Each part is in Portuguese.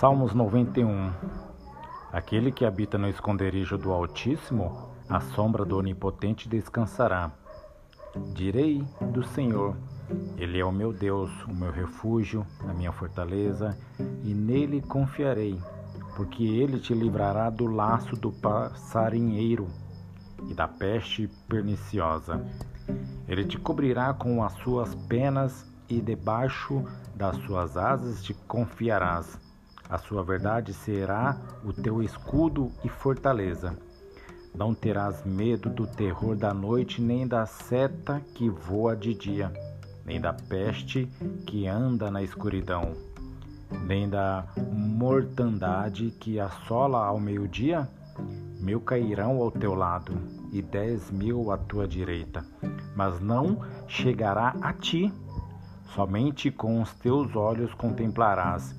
Salmos 91 Aquele que habita no esconderijo do Altíssimo, à sombra do Onipotente descansará. Direi do Senhor: Ele é o meu Deus, o meu refúgio, a minha fortaleza, e nele confiarei, porque ele te livrará do laço do passarinheiro e da peste perniciosa. Ele te cobrirá com as suas penas e debaixo das suas asas te confiarás. A sua verdade será o teu escudo e fortaleza. Não terás medo do terror da noite, nem da seta que voa de dia, nem da peste que anda na escuridão, nem da mortandade que assola ao meio-dia. Mil cairão ao teu lado e dez mil à tua direita, mas não chegará a ti. Somente com os teus olhos contemplarás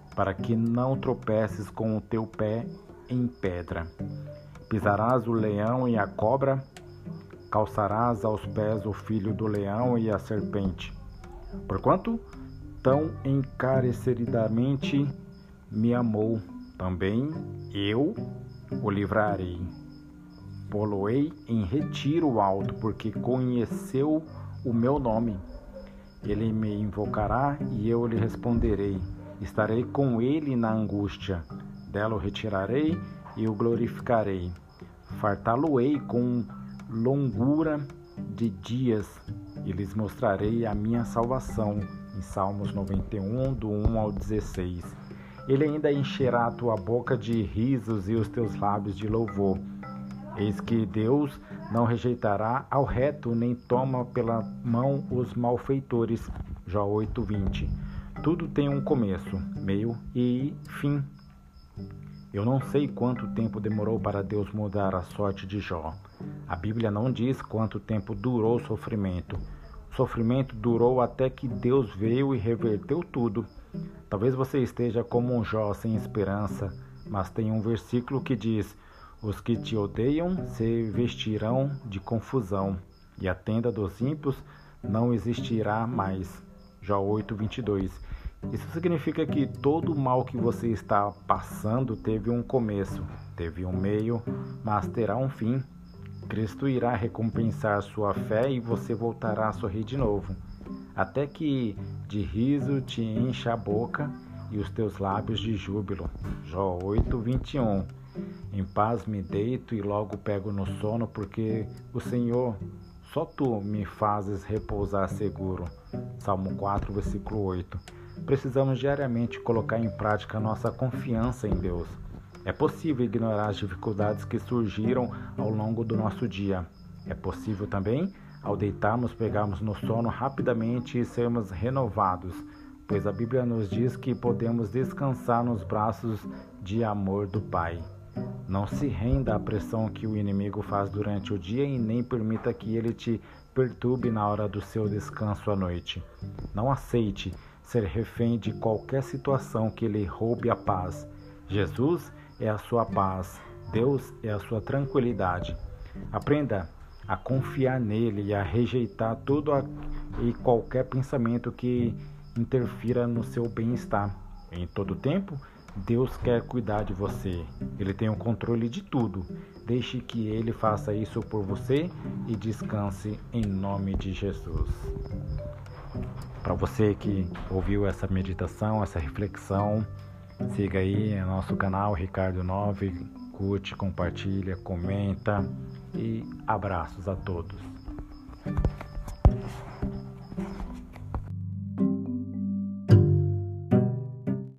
para que não tropeces com o teu pé em pedra. Pisarás o leão e a cobra, calçarás aos pés o filho do leão e a serpente. Porquanto tão encarecidamente me amou, também eu o livrarei. Poloei em retiro alto, porque conheceu o meu nome. Ele me invocará e eu lhe responderei. Estarei com ele na angústia, dela o retirarei e o glorificarei. Fartá-lo-ei com longura de dias e lhes mostrarei a minha salvação. Em Salmos 91, do 1 ao 16. Ele ainda encherá a tua boca de risos e os teus lábios de louvor. Eis que Deus não rejeitará ao reto, nem toma pela mão os malfeitores. Jó 8, 20. Tudo tem um começo, meio e fim. Eu não sei quanto tempo demorou para Deus mudar a sorte de Jó. A Bíblia não diz quanto tempo durou o sofrimento. O sofrimento durou até que Deus veio e reverteu tudo. Talvez você esteja como um Jó sem esperança, mas tem um versículo que diz: Os que te odeiam se vestirão de confusão, e a tenda dos ímpios não existirá mais. Jó 8, 22. Isso significa que todo mal que você está passando teve um começo, teve um meio, mas terá um fim. Cristo irá recompensar sua fé e você voltará a sorrir de novo, até que de riso te encha a boca e os teus lábios de júbilo. Jó 8, 21. Em paz me deito e logo pego no sono, porque o Senhor, só tu me fazes repousar seguro. Salmo 4, versículo 8. Precisamos diariamente colocar em prática nossa confiança em Deus. É possível ignorar as dificuldades que surgiram ao longo do nosso dia. É possível também, ao deitarmos, pegarmos no sono rapidamente e sermos renovados, pois a Bíblia nos diz que podemos descansar nos braços de amor do Pai. Não se renda à pressão que o inimigo faz durante o dia e nem permita que ele te perturbe na hora do seu descanso à noite. Não aceite ser refém de qualquer situação que lhe roube a paz. Jesus é a sua paz, Deus é a sua tranquilidade. Aprenda a confiar nele e a rejeitar todo e qualquer pensamento que interfira no seu bem-estar. Em todo tempo, Deus quer cuidar de você. Ele tem o controle de tudo. Deixe que ele faça isso por você e descanse em nome de Jesus. Para você que ouviu essa meditação, essa reflexão, siga aí nosso canal Ricardo 9, curte, compartilha, comenta e abraços a todos.